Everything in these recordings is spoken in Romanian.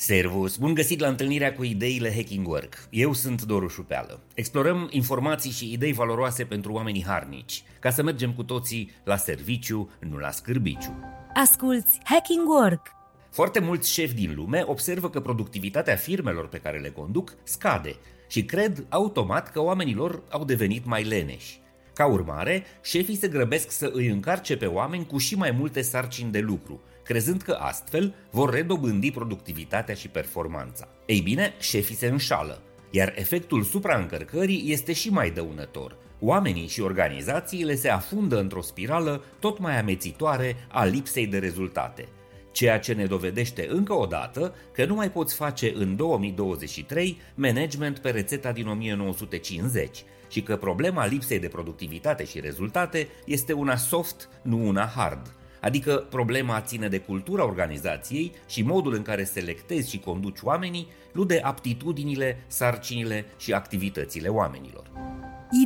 Servus! Bun găsit la întâlnirea cu ideile Hacking Work. Eu sunt Doru Șupeală. Explorăm informații și idei valoroase pentru oamenii harnici, ca să mergem cu toții la serviciu, nu la scârbiciu. Asculți Hacking Work! Foarte mulți șefi din lume observă că productivitatea firmelor pe care le conduc scade și cred automat că oamenilor au devenit mai leneși. Ca urmare, șefii se grăbesc să îi încarce pe oameni cu și mai multe sarcini de lucru, crezând că astfel vor redobândi productivitatea și performanța. Ei bine, șefii se înșală, iar efectul supraîncărcării este și mai dăunător. Oamenii și organizațiile se afundă într-o spirală tot mai amețitoare a lipsei de rezultate, ceea ce ne dovedește încă o dată că nu mai poți face în 2023 management pe rețeta din 1950 și că problema lipsei de productivitate și rezultate este una soft, nu una hard – Adică problema ține de cultura organizației și modul în care selectezi și conduci oamenii, nu de aptitudinile, sarcinile și activitățile oamenilor.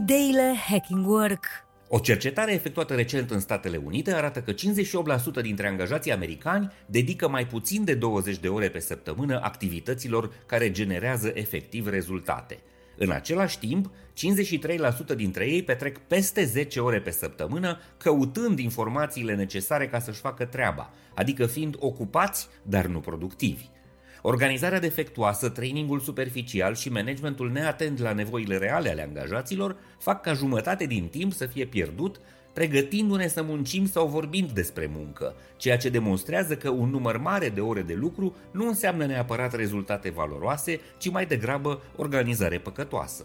Ideile Hacking Work. O cercetare efectuată recent în Statele Unite arată că 58% dintre angajații americani dedică mai puțin de 20 de ore pe săptămână activităților care generează efectiv rezultate – în același timp, 53% dintre ei petrec peste 10 ore pe săptămână căutând informațiile necesare ca să-și facă treaba, adică fiind ocupați, dar nu productivi. Organizarea defectuoasă, trainingul superficial și managementul neatent la nevoile reale ale angajaților fac ca jumătate din timp să fie pierdut pregătindu-ne să muncim sau vorbind despre muncă, ceea ce demonstrează că un număr mare de ore de lucru nu înseamnă neapărat rezultate valoroase, ci mai degrabă organizare păcătoasă.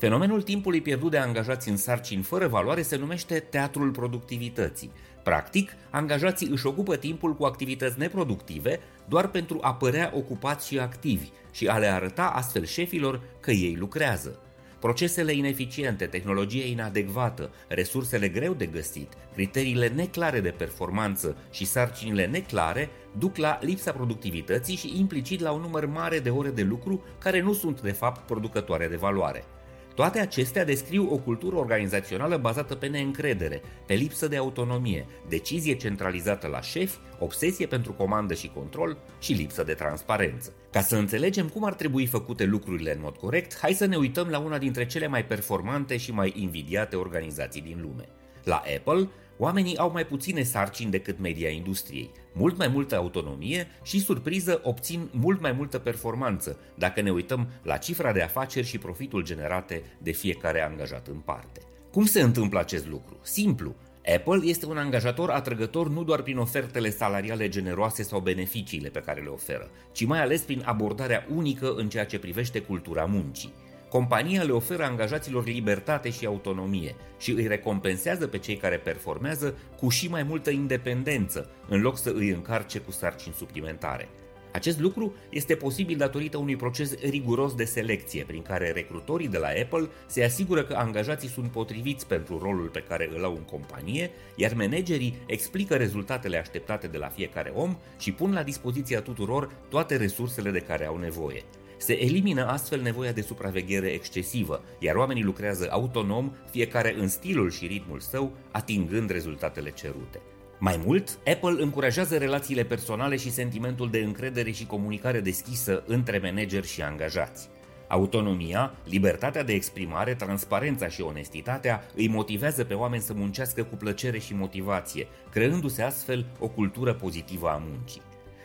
Fenomenul timpului pierdut de angajați în sarcini fără valoare se numește teatrul productivității. Practic, angajații își ocupă timpul cu activități neproductive doar pentru a părea ocupați și activi și a le arăta astfel șefilor că ei lucrează. Procesele ineficiente, tehnologie inadecvată, resursele greu de găsit, criteriile neclare de performanță și sarcinile neclare duc la lipsa productivității și implicit la un număr mare de ore de lucru care nu sunt de fapt producătoare de valoare. Toate acestea descriu o cultură organizațională bazată pe neîncredere, pe lipsă de autonomie, decizie centralizată la șefi, obsesie pentru comandă și control și lipsă de transparență. Ca să înțelegem cum ar trebui făcute lucrurile în mod corect, hai să ne uităm la una dintre cele mai performante și mai invidiate organizații din lume. La Apple, oamenii au mai puține sarcini decât media industriei, mult mai multă autonomie și, surpriză, obțin mult mai multă performanță dacă ne uităm la cifra de afaceri și profitul generate de fiecare angajat în parte. Cum se întâmplă acest lucru? Simplu. Apple este un angajator atrăgător nu doar prin ofertele salariale generoase sau beneficiile pe care le oferă, ci mai ales prin abordarea unică în ceea ce privește cultura muncii. Compania le oferă angajaților libertate și autonomie și îi recompensează pe cei care performează cu și mai multă independență, în loc să îi încarce cu sarcini suplimentare. Acest lucru este posibil datorită unui proces riguros de selecție, prin care recrutorii de la Apple se asigură că angajații sunt potriviți pentru rolul pe care îl au în companie, iar managerii explică rezultatele așteptate de la fiecare om și pun la dispoziția tuturor toate resursele de care au nevoie. Se elimină astfel nevoia de supraveghere excesivă, iar oamenii lucrează autonom, fiecare în stilul și ritmul său, atingând rezultatele cerute. Mai mult, Apple încurajează relațiile personale și sentimentul de încredere și comunicare deschisă între manageri și angajați. Autonomia, libertatea de exprimare, transparența și onestitatea îi motivează pe oameni să muncească cu plăcere și motivație, creându-se astfel o cultură pozitivă a muncii.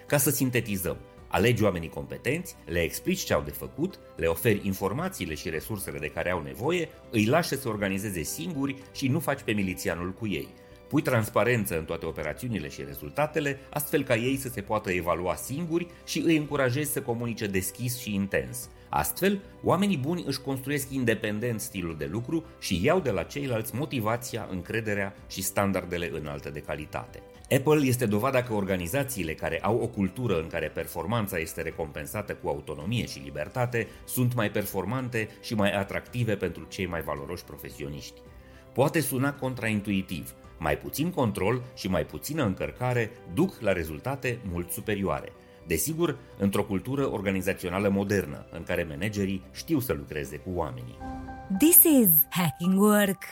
Ca să sintetizăm, Alegi oamenii competenți, le explici ce au de făcut, le oferi informațiile și resursele de care au nevoie, îi lași să se organizeze singuri și nu faci pe milițianul cu ei. Pui transparență în toate operațiunile și rezultatele, astfel ca ei să se poată evalua singuri și îi încurajezi să comunice deschis și intens. Astfel, oamenii buni își construiesc independent stilul de lucru și iau de la ceilalți motivația, încrederea și standardele înalte de calitate. Apple este dovada că organizațiile care au o cultură în care performanța este recompensată cu autonomie și libertate sunt mai performante și mai atractive pentru cei mai valoroși profesioniști. Poate suna contraintuitiv, mai puțin control și mai puțină încărcare duc la rezultate mult superioare. Desigur, într-o cultură organizațională modernă, în care managerii știu să lucreze cu oamenii. This is Hacking Work!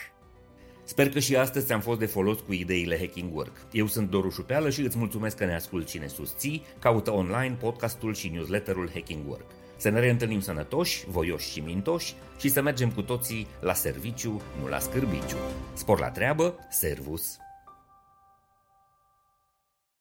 Sper că și astăzi ți-am fost de folos cu ideile Hacking Work. Eu sunt Doru Șupeală și îți mulțumesc că ne asculti și ne susții. Caută online podcastul și newsletterul Hacking Work. Să ne reîntâlnim sănătoși, voioși și mintoși și să mergem cu toții la serviciu, nu la scârbiciu. Spor la treabă, servus!